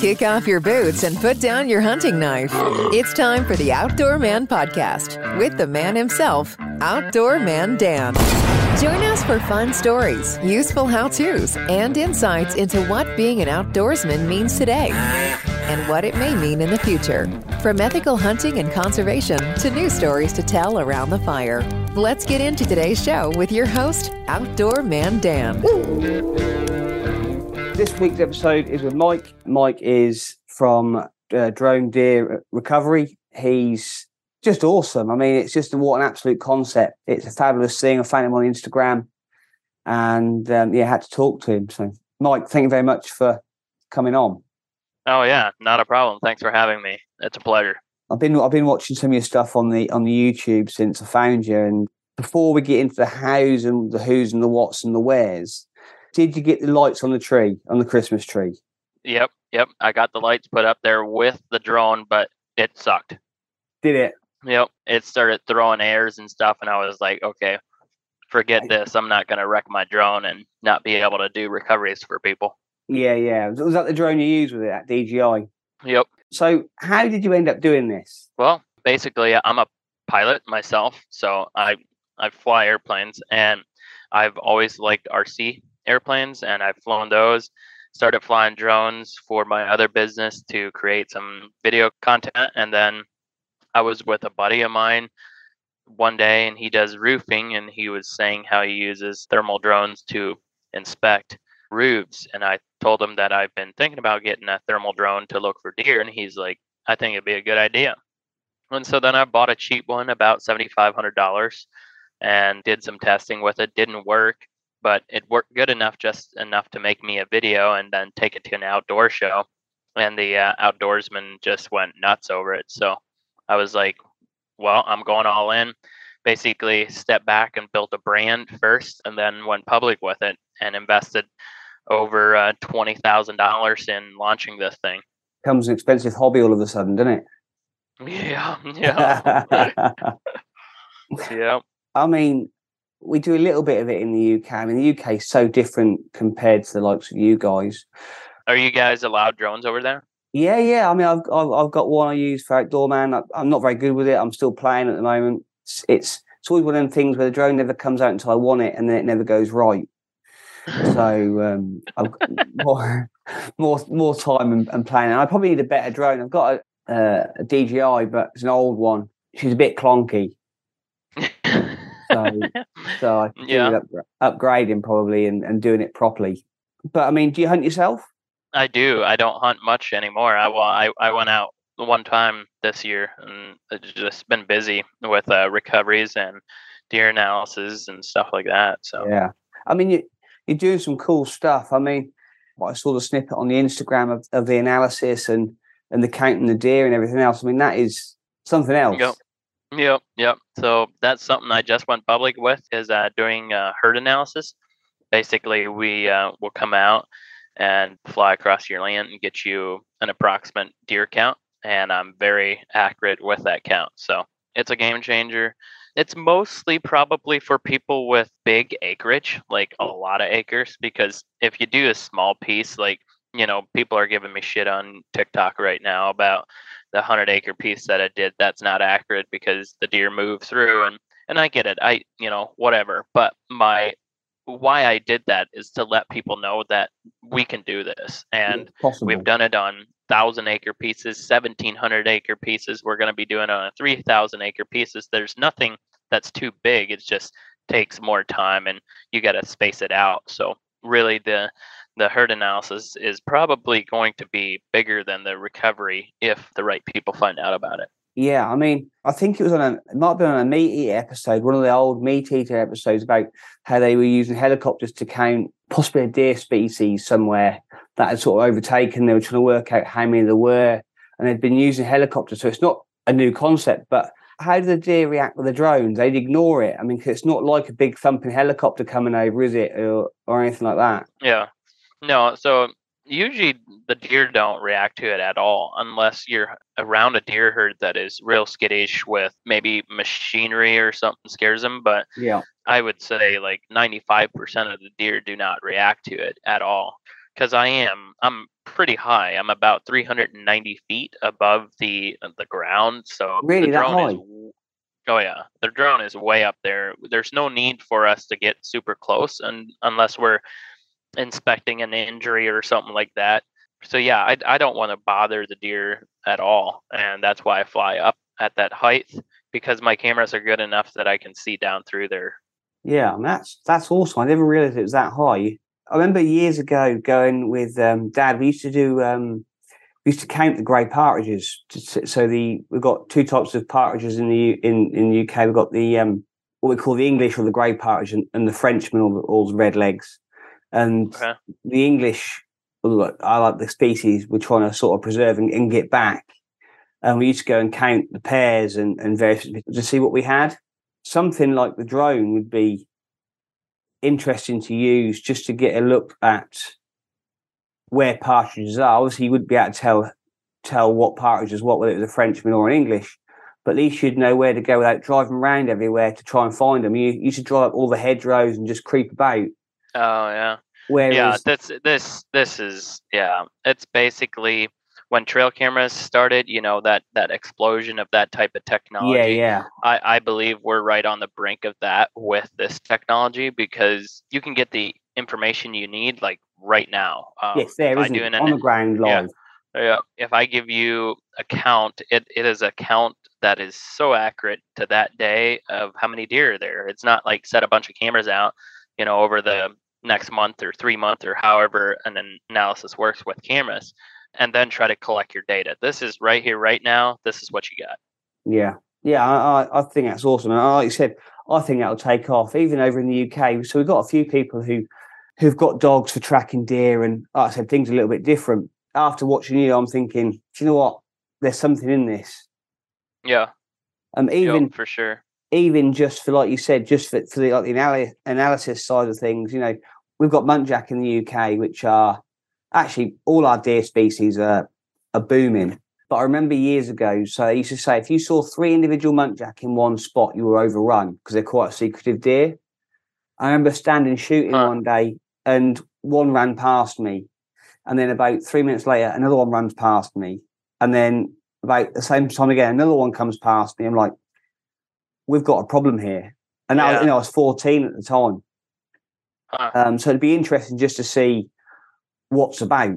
Kick off your boots and put down your hunting knife. It's time for the Outdoor Man Podcast with the man himself, Outdoor Man Dan. Join us for fun stories, useful how to's, and insights into what being an outdoorsman means today and what it may mean in the future. From ethical hunting and conservation to new stories to tell around the fire. Let's get into today's show with your host, Outdoor Man Dan. This week's episode is with Mike. Mike is from uh, Drone Deer Recovery. He's just awesome. I mean, it's just what an absolute concept. It's a fabulous thing. I found him on Instagram and um, yeah, had to talk to him. So, Mike, thank you very much for coming on. Oh yeah, not a problem. Thanks for having me. It's a pleasure. I've been I've been watching some of your stuff on the on the YouTube since I found you. And before we get into the hows and the who's and the what's and the wheres, did you get the lights on the tree on the Christmas tree? Yep, yep. I got the lights put up there with the drone, but it sucked. Did it? Yep. It started throwing airs and stuff, and I was like, okay, forget this. I'm not gonna wreck my drone and not be able to do recoveries for people. Yeah, yeah. Was that the drone you used with it at DJI? Yep. So, how did you end up doing this? Well, basically, I'm a pilot myself, so I I fly airplanes, and I've always liked RC airplanes, and I've flown those. Started flying drones for my other business to create some video content, and then I was with a buddy of mine one day, and he does roofing, and he was saying how he uses thermal drones to inspect roofs, and I told him that I've been thinking about getting a thermal drone to look for deer, and he's like, I think it'd be a good idea. And so then I bought a cheap one, about $7,500, and did some testing with it. Didn't work, but it worked good enough, just enough to make me a video and then take it to an outdoor show. And the uh, outdoorsman just went nuts over it. So I was like, well, I'm going all in. Basically, stepped back and built a brand first and then went public with it and invested over uh, twenty thousand dollars in launching this thing. Comes an expensive hobby all of a sudden, doesn't it? Yeah, yeah, yeah. I mean, we do a little bit of it in the UK. I mean, the UK is so different compared to the likes of you guys. Are you guys allowed drones over there? Yeah, yeah. I mean, I've I've, I've got one I use for outdoor man. I, am not very good with it. I'm still playing at the moment. It's, it's it's always one of them things where the drone never comes out until I want it, and then it never goes right. So um, I've got more, more, more time and, and, planning. I probably need a better drone. I've got a, uh, a DJI, but it's an old one. She's a bit clunky. So, so I yeah. Up, upgrading probably and, and doing it properly. But I mean, do you hunt yourself? I do. I don't hunt much anymore. I I, I went out one time this year and it's just been busy with uh, recoveries and deer analysis and stuff like that. So yeah, I mean, you, you're doing some cool stuff. I mean, I saw the snippet on the Instagram of, of the analysis and and the counting the deer and everything else. I mean, that is something else. Yep. Yep. Yep. So that's something I just went public with is uh, doing uh, herd analysis. Basically, we uh, will come out and fly across your land and get you an approximate deer count, and I'm very accurate with that count. So it's a game changer. It's mostly probably for people with big acreage, like a lot of acres, because if you do a small piece, like, you know, people are giving me shit on TikTok right now about the 100 acre piece that I did. That's not accurate because the deer move through and and I get it. I, you know, whatever. But my why I did that is to let people know that we can do this. And we've done it on thousand acre pieces, seventeen hundred acre pieces. We're going to be doing it on three thousand acre pieces. There's nothing that's too big. It just takes more time, and you got to space it out. So really, the the herd analysis is probably going to be bigger than the recovery if the right people find out about it. Yeah, I mean, I think it was on a it might have been on a meat eater episode, one of the old meat eater episodes about how they were using helicopters to count possibly a deer species somewhere that had sort of overtaken. They were trying to work out how many there were, and they'd been using helicopters. So it's not a new concept, but how do the deer react with the drones? They'd ignore it. I mean, it's not like a big thumping helicopter coming over, is it, or, or anything like that? Yeah, no. So usually the deer don't react to it at all unless you're around a deer herd that is real skittish with maybe machinery or something scares them. But yeah, I would say like 95% of the deer do not react to it at all because I am I'm pretty high. I'm about 390 feet above the uh, the ground. So Really, the that drone is high? w- oh yeah, the drone is way up there. There's no need for us to get super close, and unless we're inspecting an injury or something like that. So yeah, I I don't want to bother the deer at all, and that's why I fly up at that height because my cameras are good enough that I can see down through there. Yeah, and that's that's awesome. I never realized it was that high. I remember years ago going with um, Dad. We used to do um, we used to count the grey partridges. So the we've got two types of partridges in the in in the UK. We've got the um, what we call the English or the grey partridge, and, and the Frenchman or the, the red legs. And Okay. the English, look, I like the species we're trying to sort of preserve and, and get back. And we used to go and count the pairs and, and various to see what we had. Something like the drone would be interesting to use just to get a look at where partridges are. Obviously, you wouldn't be able to tell tell what partridge is what, whether it was a Frenchman or an English. But at least you'd know where to go without driving around everywhere to try and find them. You you should drive up all the hedgerows and just creep about. Oh yeah. Whereas, yeah this this this is yeah it's basically when trail cameras started you know that that explosion of that type of technology yeah, yeah, I, I believe we're right on the brink of that with this technology because you can get the information you need like right now um, yes, there if I isn't do an- on the ground yeah. yeah, if I give you a count, it, it is a count that is so accurate to that day of how many deer are there. It's not like set a bunch of cameras out, you know, over the next month or three month or however an an analysis works with cameras, and then try to collect your data. This is right here, right now. This is what you got. Yeah, yeah, I, I, think that's awesome. And like you said, I think that'll take off even over in the UK. So we've got a few people who who've got dogs for tracking deer, and like I said, things are a little bit different. After watching you, I'm thinking, do you know what? There's something in this. Yeah, Um, yep, even for sure. Even just for like you said, just for, for the like the analysis side of things, you know, we've got muntjac in the UK, which are actually all our deer species are are booming. But I remember years ago, so I used to say if you saw three individual muntjac in one spot, you were overrun because they're quite a secretive deer. I remember standing shooting Huh. one day, and one ran past me, and then about three minutes later, another one runs past me, and then about the same time again, another one comes past me. I'm like, we've got a problem here. And I, you know, I was 14 at the time. Huh. Um, so it'd be interesting just to see what's about,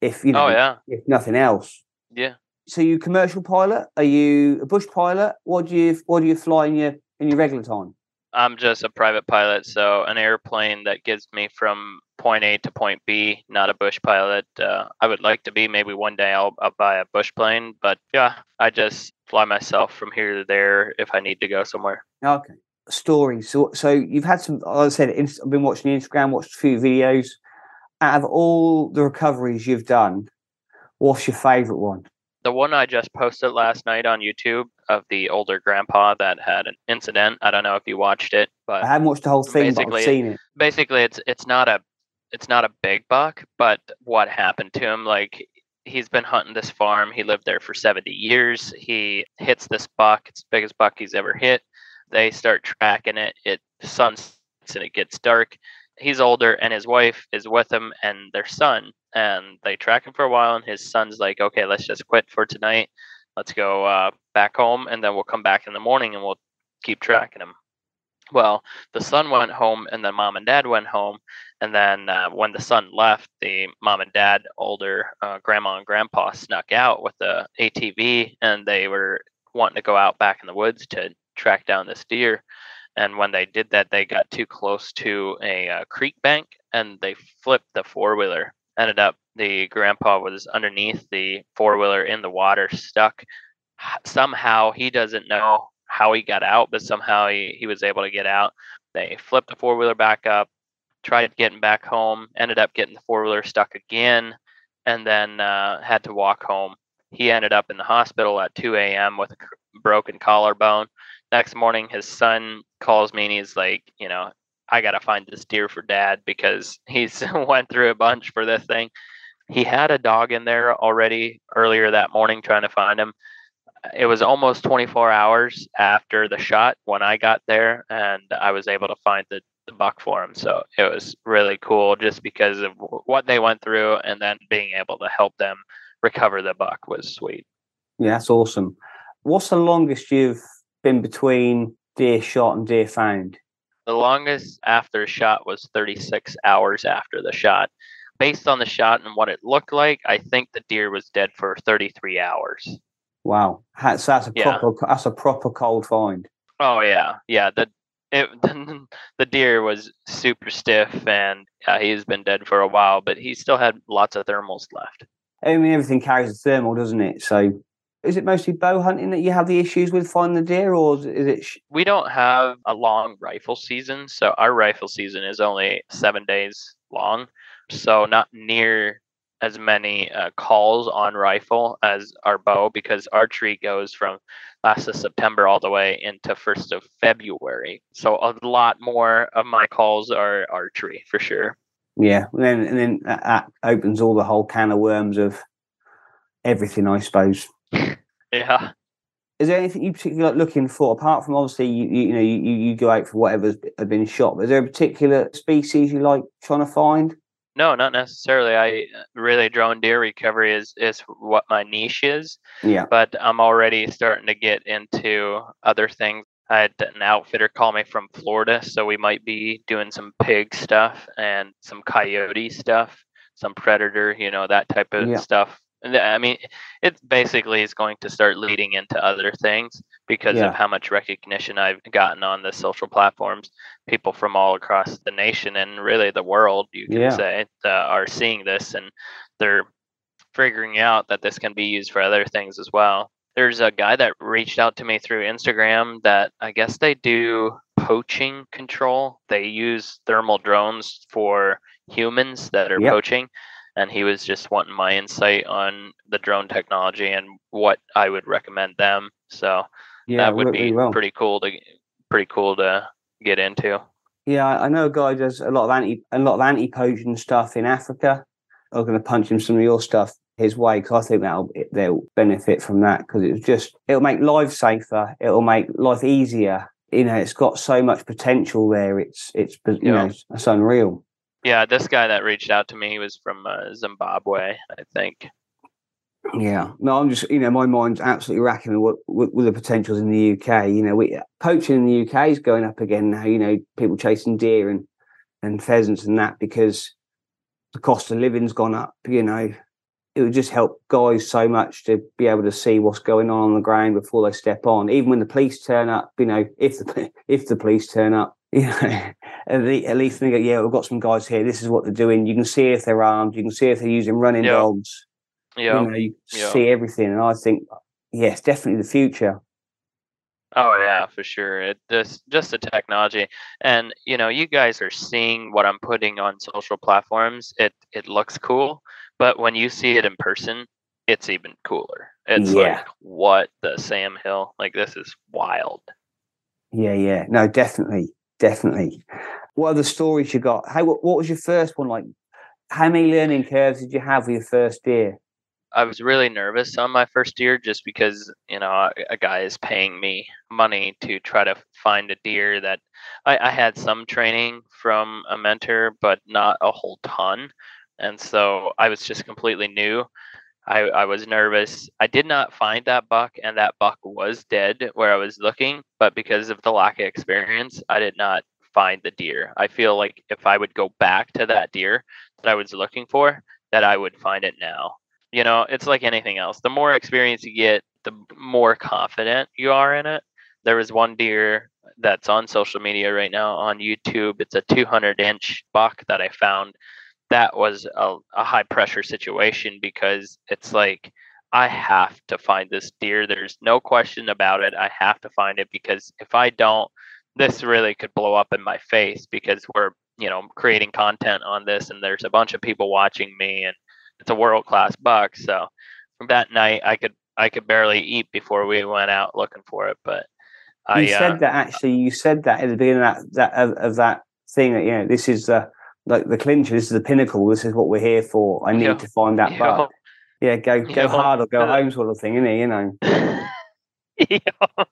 if you know, oh yeah, if nothing else. yeah. So you commercial pilot? Are you a bush pilot? What do you what do you fly in your in your regular time? I'm just a private pilot, so an airplane that gets me from point A to point B, not a bush pilot. Uh, I would like to be. Maybe one day I'll, I'll buy a bush plane, but yeah, I just fly myself from here to there if I need to go somewhere. Okay. Stories. So so you've had some. Like I said, I've been watching Instagram, watched a few videos. Out of all the recoveries you've done, what's your favourite one? The one I just posted last night on YouTube of the older grandpa that had an incident. I don't know if you watched it, but I haven't watched the whole thing, basically- seen it. basically it's it's not a it's not a big buck but what happened to him like he's been hunting this farm he lived there for 70 years he hits this buck it's the biggest buck he's ever hit they start tracking it it sunsets and it gets dark he's older and his wife is with him and their son and they track him for a while and his son's like okay let's just quit for tonight. Let's go uh, back home and then we'll come back in the morning and we'll keep tracking him. Well the son went home and then mom and dad went home and then uh, when the son left the mom and dad older uh, grandma and grandpa snuck out with the atv and they were wanting to go out back in the woods to track down this deer and when they did that they got too close to a uh, creek bank and they flipped the four-wheeler. Ended up the grandpa was underneath the four-wheeler in the water stuck. Somehow he doesn't know how he got out but somehow he, he was able to get out. They flipped the four-wheeler back up tried getting back home ended up getting the four-wheeler stuck again and then uh, had to walk home. He ended up in the hospital at 2 a.m with a broken collarbone. Next morning his son calls me and he's like you know i gotta find this deer for dad because he's went through a bunch for this thing he had a dog in there already earlier that morning trying to find him it was almost 24 hours after the shot when i got there and i was able to find the the buck for him. So it was really cool just because of what they went through and then being able to help them recover the buck was sweet. Yeah, that's awesome. What's the longest you've been between deer shot and deer found? The longest after shot was 36 hours after the shot. Based on the shot and what it looked like, I think the deer was dead for 33 hours. Wow, that's that's a Yeah. proper that's a proper cold find. Oh yeah, yeah. The it, the deer was super stiff, and uh, he's been dead for a while, but he still had lots of thermals left. I mean, everything carries a thermal, doesn't it? So, is it mostly bow hunting that you have the issues with finding the deer, or is it? Sh- We don't have a long rifle season, so our rifle season is only seven days long, so not near as many uh, calls on rifle as our bow because archery goes from last of September all the way into first of February. So a lot more of my calls are archery for sure. yeah, and then and then that, that opens all the whole can of worms of everything, I suppose. Yeah. Is there anything you particularly like looking for apart from obviously you you, you know you, you go out for whatever's been shot? Is there a particular species you like trying to find? No, not necessarily. I really drone deer recovery is is what my niche is, Yeah, but I'm already starting to get into other things. I had an outfitter call me from Florida, so we might be doing some pig stuff and some coyote stuff, some predator, you know, that type of Yeah. stuff. I mean, it basically is going to start leading into other things because Yeah. of how much recognition I've gotten on the social platforms. People from all across the nation and really the world, you can Yeah. say, uh, are seeing this and they're figuring out that this can be used for other things as well. There's a guy that reached out to me through Instagram that I guess they do poaching control. They use thermal drones for humans that are Yep. poaching. And he was just wanting my insight on the drone technology and what I would recommend them. So yeah, that would be well. pretty cool to pretty cool to get into. Yeah, I know a guy does a lot of anti a lot of anti poaching stuff in Africa. I'm going to punch him some of your stuff his way because I think that'll they'll benefit from that because it's just it'll make life safer. It'll make life easier. You know, it's got so much potential there. It's it's you Yeah. know it's unreal. Yeah, this guy that reached out to me was from uh, Zimbabwe, I think. Yeah, no, I'm just you know my mind's absolutely racking with, with, with the potentials in the UK. You know, we poaching in the UK is going up again now. You know, people chasing deer and and pheasants and that because the cost of living's gone up. You know, it would just help guys so much to be able to see what's going on on the ground before they step on. Even when the police turn up, you know, if the if the police turn up, you know, at, least they go, yeah, we've got some guys here. This is what they're doing. You can see if they're armed. You can see if they're using running Yeah. dogs Yeah. you know, you yeah. see everything. And I think, yes, definitely the future. Oh yeah, for sure. It just just the technology, and you know, you guys are seeing what I'm putting on social platforms. It it looks cool, but when you see it in person, it's even cooler. It's Yeah. like what the Sam Hill? Like this is wild. Yeah, yeah. No, definitely, definitely. What other stories you got? How what, was your first one like? How many learning curves did you have with your first deer? I was really nervous on my first year just because, you know, a guy is paying me money to try to find a deer that I, I had some training from a mentor, but not a whole ton. And so I was just completely new. I, I was nervous. I did not find that buck, and that buck was dead where I was looking. But because of the lack of experience, I did not find the deer. I feel like if I would go back to that deer that I was looking for, that I would find it now you know it's like anything else the more experience you get the more confident you are in it there was one deer that's on social media right now on youtube it's a 200 inch buck that i found that was a, a high pressure situation because it's like i have to find this deer there's no question about it i have to find it because if i don't this really could blow up in my face because we're you know creating content on this and there's a bunch of people watching me and it's a world class buck. So from that night, I could I could barely eat before we went out looking for it. But I you uh, said that actually. You said that at the beginning of that, that of, of that thing that you know this is the like the clincher. This is the pinnacle. This is what we're here for. I need Yeah. to find that buck. Yeah, go go Yeah. hard or go home, sort of thing, isn't it? You know. know, yeah. Uh,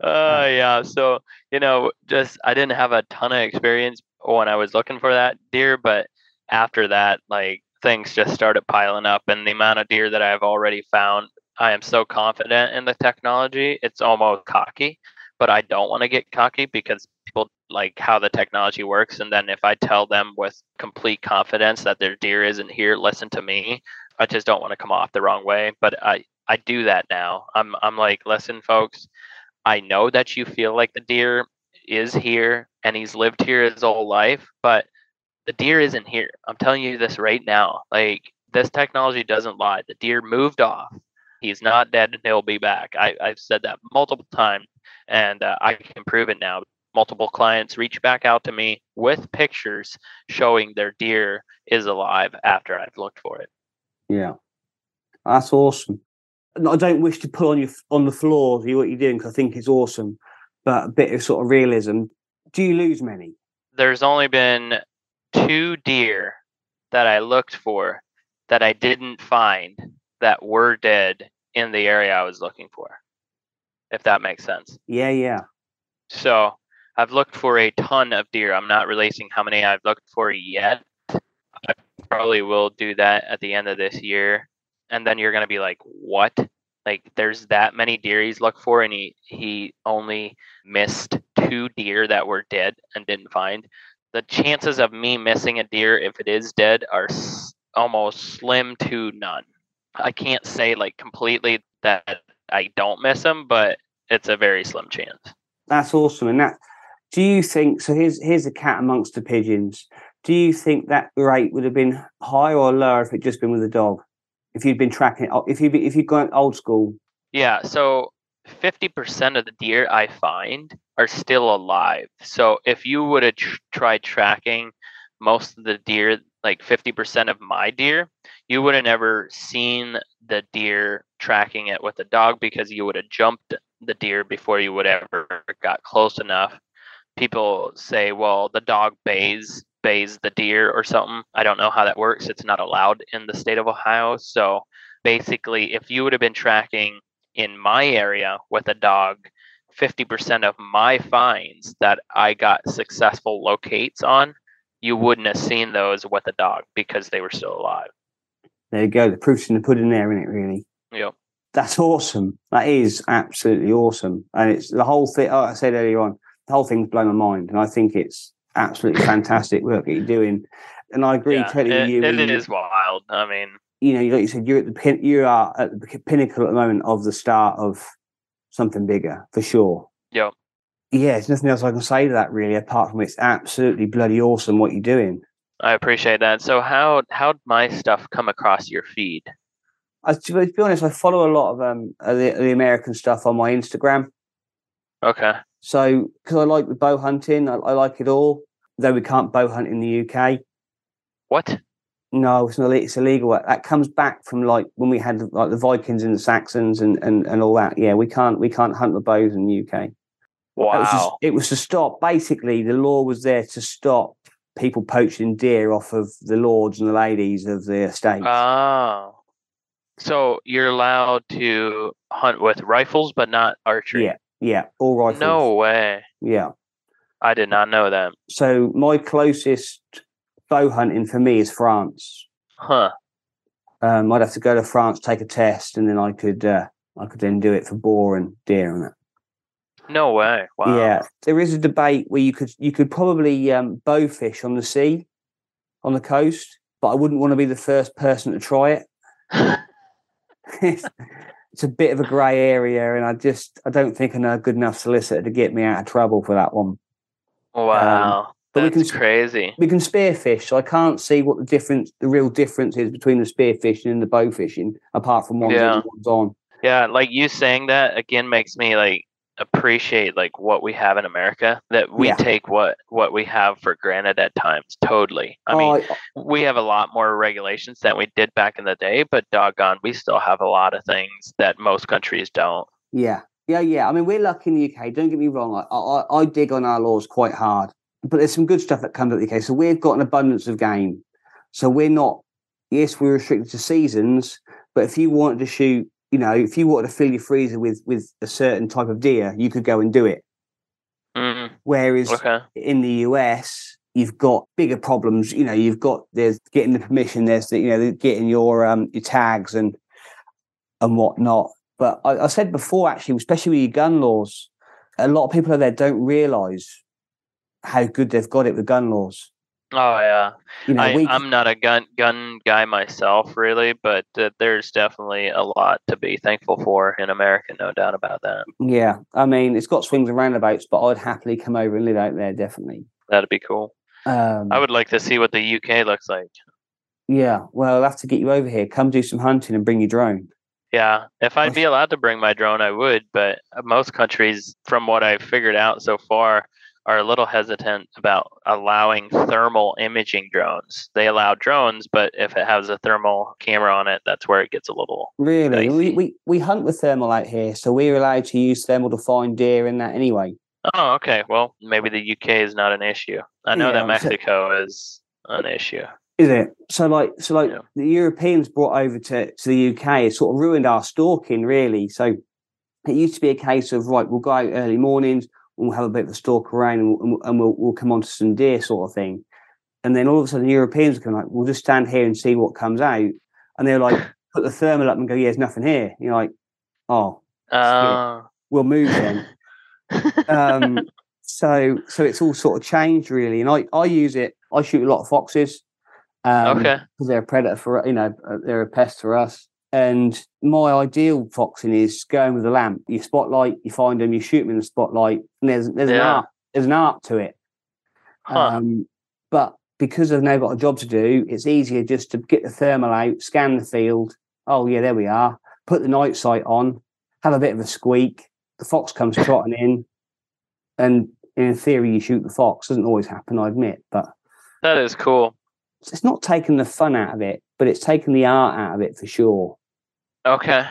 yeah. So you know, just I didn't have a ton of experience when I was looking for that deer, but after that, like things just started piling up, and the amount of deer that I've already found, I am so confident in the technology. It's almost cocky, but I don't want to get cocky because people like how the technology works, and then if I tell them with complete confidence that their deer isn't here, listen to me. I just don't want to come off the wrong way, but I I do that now. I'm I'm like, listen, folks, I know that you feel like the deer is here and he's lived here his whole life, but the deer isn't here. I'm telling you this right now. Like this technology doesn't lie. The deer moved off. He's not dead and he'll be back. I, I've said that multiple times and uh, I can prove it now. Multiple clients reach back out to me with pictures showing their deer is alive after I've looked for it. Yeah, that's awesome. I don't wish to put on you on the floor what you're doing because I think it's awesome, but a bit of sort of realism. Do you lose many? There's only been two deer that I looked for that I didn't find that were dead in the area I was looking for. If that makes sense. Yeah, yeah. So I've looked for a ton of deer. I'm not releasing how many I've looked for yet. I probably will do that at the end of this year. And then you're gonna be like, what? Like there's that many deer he's looked for and he he only missed two deer that were dead and didn't find. The chances of me missing a deer if it is dead are almost slim to none. I can't say like completely that I don't miss them, but it's a very slim chance. That's awesome. And that do you think so here's here's a cat amongst the pigeons. Do you think that rate would have been higher or lower if it just been with a dog? If you'd been tracking it, if you if you'd gone old school? Yeah, so 50% of the deer I find are still alive. So if you would have tr- tried tracking most of the deer, like 50% of my deer, you would have never seen the deer tracking it with a dog because you would have jumped the deer before you would ever got close enough. People say, well, the dog bays bays the deer or something. I don't know how that works. It's not allowed in the state of Ohio. So basically, if you would have been tracking in my area with a dog, 50% of my finds that I got successful locates on, you wouldn't have seen those with a dog because they were still alive. There you go. The proof's in the pudding there, isn't it, really? Yep. That's awesome. That is absolutely awesome. And it's the whole thing, like I said earlier on, the whole thing's blown my mind. And I think it's absolutely fantastic work that you're doing. And I agree Yeah, totally it, with you. it is wild. I mean, you know, like you said, you're at the pin- you are at the pinnacle at the moment of the start of something bigger for sure. Yeah. Yeah, there's nothing else I can say to that really, apart from it's absolutely bloody awesome what you're doing. I appreciate that. So how how'd my stuff come across your feed? I, to be to be honest, I follow a lot of um the, the American stuff on my Instagram. Okay. So because I like the bow hunting, I, I like it all. Though we can't bow hunt in the UK. What? No, it's not. It's illegal. That comes back from like when we had like the Vikings and the Saxons and, and, and all that. Yeah, we can't we can't hunt the bows in the UK. It was, just, Wow. it was to stop. Basically, the law was there to stop people poaching deer off of the lords and the ladies of the estate. Oh. So you're allowed to hunt with rifles but not archery. yeah, yeah, all rifles. No way. Yeah. I did not know that. So my closest bow hunting for me is France. Huh. Um, I'd have to go to France, take a test, and then I could uh, I could then do it for boar and deer and that. No way. Wow. Yeah, there is a debate where you could you could probably um, bow fish on the sea, on the coast, but I wouldn't want to be the first person to try it. it's, a bit of a grey area, and I just I don't think I know a good enough solicitor to get me out of trouble for that one. wow. Um, but we That's can- crazy. We can spearfish, so I can't see what the difference, the real difference is between the spearfishing and the bow fishing, apart from one's Yeah. one's on. Yeah, like you saying that again makes me like appreciate like what we have in America that we Yeah. take what what we have for granted at times. Totally. I mean, Oh, we have a lot more regulations than we did back in the day, but doggone, we still have a lot of things that most countries don't. Yeah, yeah, yeah. I mean, we're lucky in the UK. Don't get me wrong. I, I, I dig on our laws quite hard, but there's some good stuff that comes out of the UK. So we've got an abundance of game. So we're not. Yes, we're restricted to seasons, but if you wanted to shoot you know, if you wanted to fill your freezer with with a certain type of deer, you could go and do it. Mm, Whereas okay. in the US, you've got bigger problems. You know, you've got there's getting the permission, there's the, you know getting your um your tags and and whatnot. But I, I said before, actually, especially with your gun laws, a lot of people out there don't realise how good they've got it with gun laws. Oh yeah. You know, I, we I'm not a gun gun guy myself, really, but uh, there's definitely a lot to be thankful for in America, no doubt about that. yeah. I mean, it's got swings and roundabouts, but I'd happily come over and live out there, definitely. That'd be cool. Um, I would like to see what the UK looks like. yeah. Well, I'll have to get you over here. Come do some hunting and bring your drone. Yeah, if I'd be allowed to bring my drone, I would. But most countries, from what I've figured out so far, are a little hesitant about allowing thermal imaging drones. They allow drones, but if it has a thermal camera on it, that's where it gets a little. Really, we, we we hunt with thermal out here, so we're allowed to use thermal to find deer in that anyway. Oh, okay. Well, maybe the UK is not an issue. I know Yeah, that Mexico is an issue. Is it? So like so like Yeah. the Europeans brought over to, to the UK, it sort of ruined our stalking really. So it used to be a case of right, we'll go out early mornings, we'll have a bit of a stalk around, and we'll, and we'll we'll come on to some deer sort of thing. And then all of a sudden, the Europeans come like, we'll just stand here and see what comes out. And they're like, put the thermal up and go, yeah, there's nothing here. You're like, oh, Uh, we'll move then. um, so so it's all sort of changed really, and I I use it. I shoot a lot of foxes. Um, okay. because they're a predator for you know they're a pest for us. And my ideal foxing is going with a lamp. You spotlight, you find them, you shoot them in the spotlight, and there's there's an art there's an art to it. Huh. Um, but because I've now got a job to do, it's easier just to get the thermal out, scan the field. Oh yeah, there we are. Put the night sight on, have a bit of a squeak. The fox comes trotting in, and in theory, you shoot the fox. Doesn't always happen, I admit, but that is cool. it's not taking the fun out of it, but it's taking the art out of it for sure. Okay.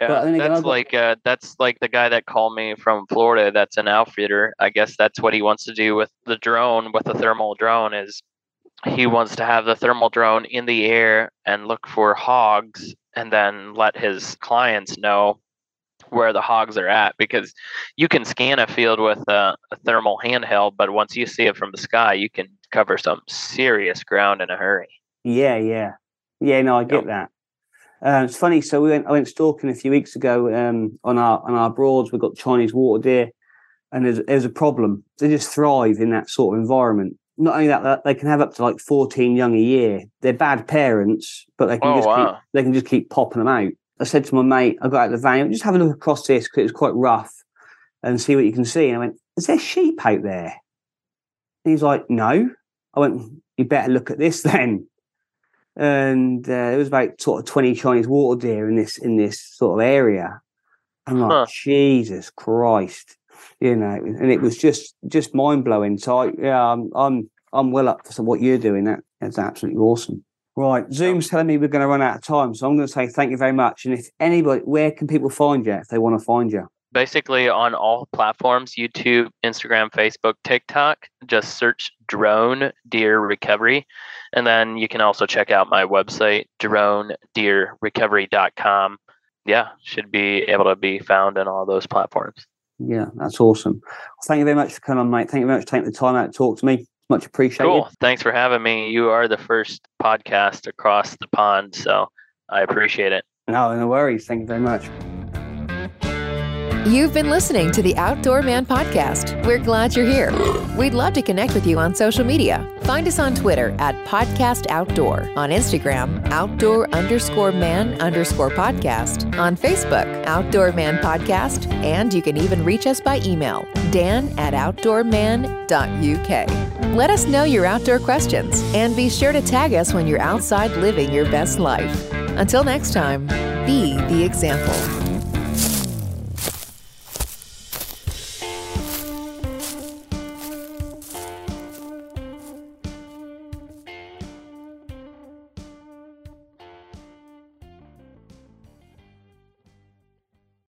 Yeah, again, that's like uh, that's like the guy that called me from Florida. That's an outfitter. I guess that's what he wants to do with the drone, with the thermal drone. Is he wants to have the thermal drone in the air and look for hogs, and then let his clients know where the hogs are at. Because you can scan a field with a, a thermal handheld, but once you see it from the sky, you can cover some serious ground in a hurry. Yeah, yeah, yeah. No, I get Yep. that. Uh, it's funny. So we went. I went stalking a few weeks ago um, on our on our broads. We've got Chinese water deer, and there's there's a problem. They just thrive in that sort of environment. Not only that, they can have up to like 14 young a year. They're bad parents, but they can Oh, just keep, they can just keep popping them out. I said to my mate, I got out of the van, just have a look across this because it's quite rough, and see what you can see. And I went, "Is there sheep out there?" And he's like, "No." I went, "You better look at this then." And uh, there was about sort of 20 Chinese water deer in this in this sort of area. I'm like, Huh. Jesus Christ, you know, and it was just just mind blowing. So I, yeah, I'm I'm I'm well up for some- what you're doing. That that's absolutely awesome. Right, Zoom's telling me we're going to run out of time, so I'm going to say thank you very much. And if anybody, where can people find you if they want to find you? Basically on all platforms youtube instagram facebook tiktok just search drone deer recovery and then you can also check out my website drone deer recovery.com yeah should be able to be found on all those platforms Yeah, that's awesome. Well, thank you very much for coming on, mate. Thank you very much for taking the time out to talk to me. Much appreciated. cool thanks for having me you are the first podcast across the pond so i appreciate it No, no worries. Thank you very much. You've been listening to the Outdoor Man Podcast. We're glad you're here. We'd love to connect with you on social media. Find us on Twitter at Podcast Outdoor, on Instagram, outdoor underscore man underscore podcast, on Facebook, Outdoor Man Podcast, and you can even reach us by email, dan at outdoorman.uk. Let us know your outdoor questions and be sure to tag us when you're outside living your best life. Until next time, be the example.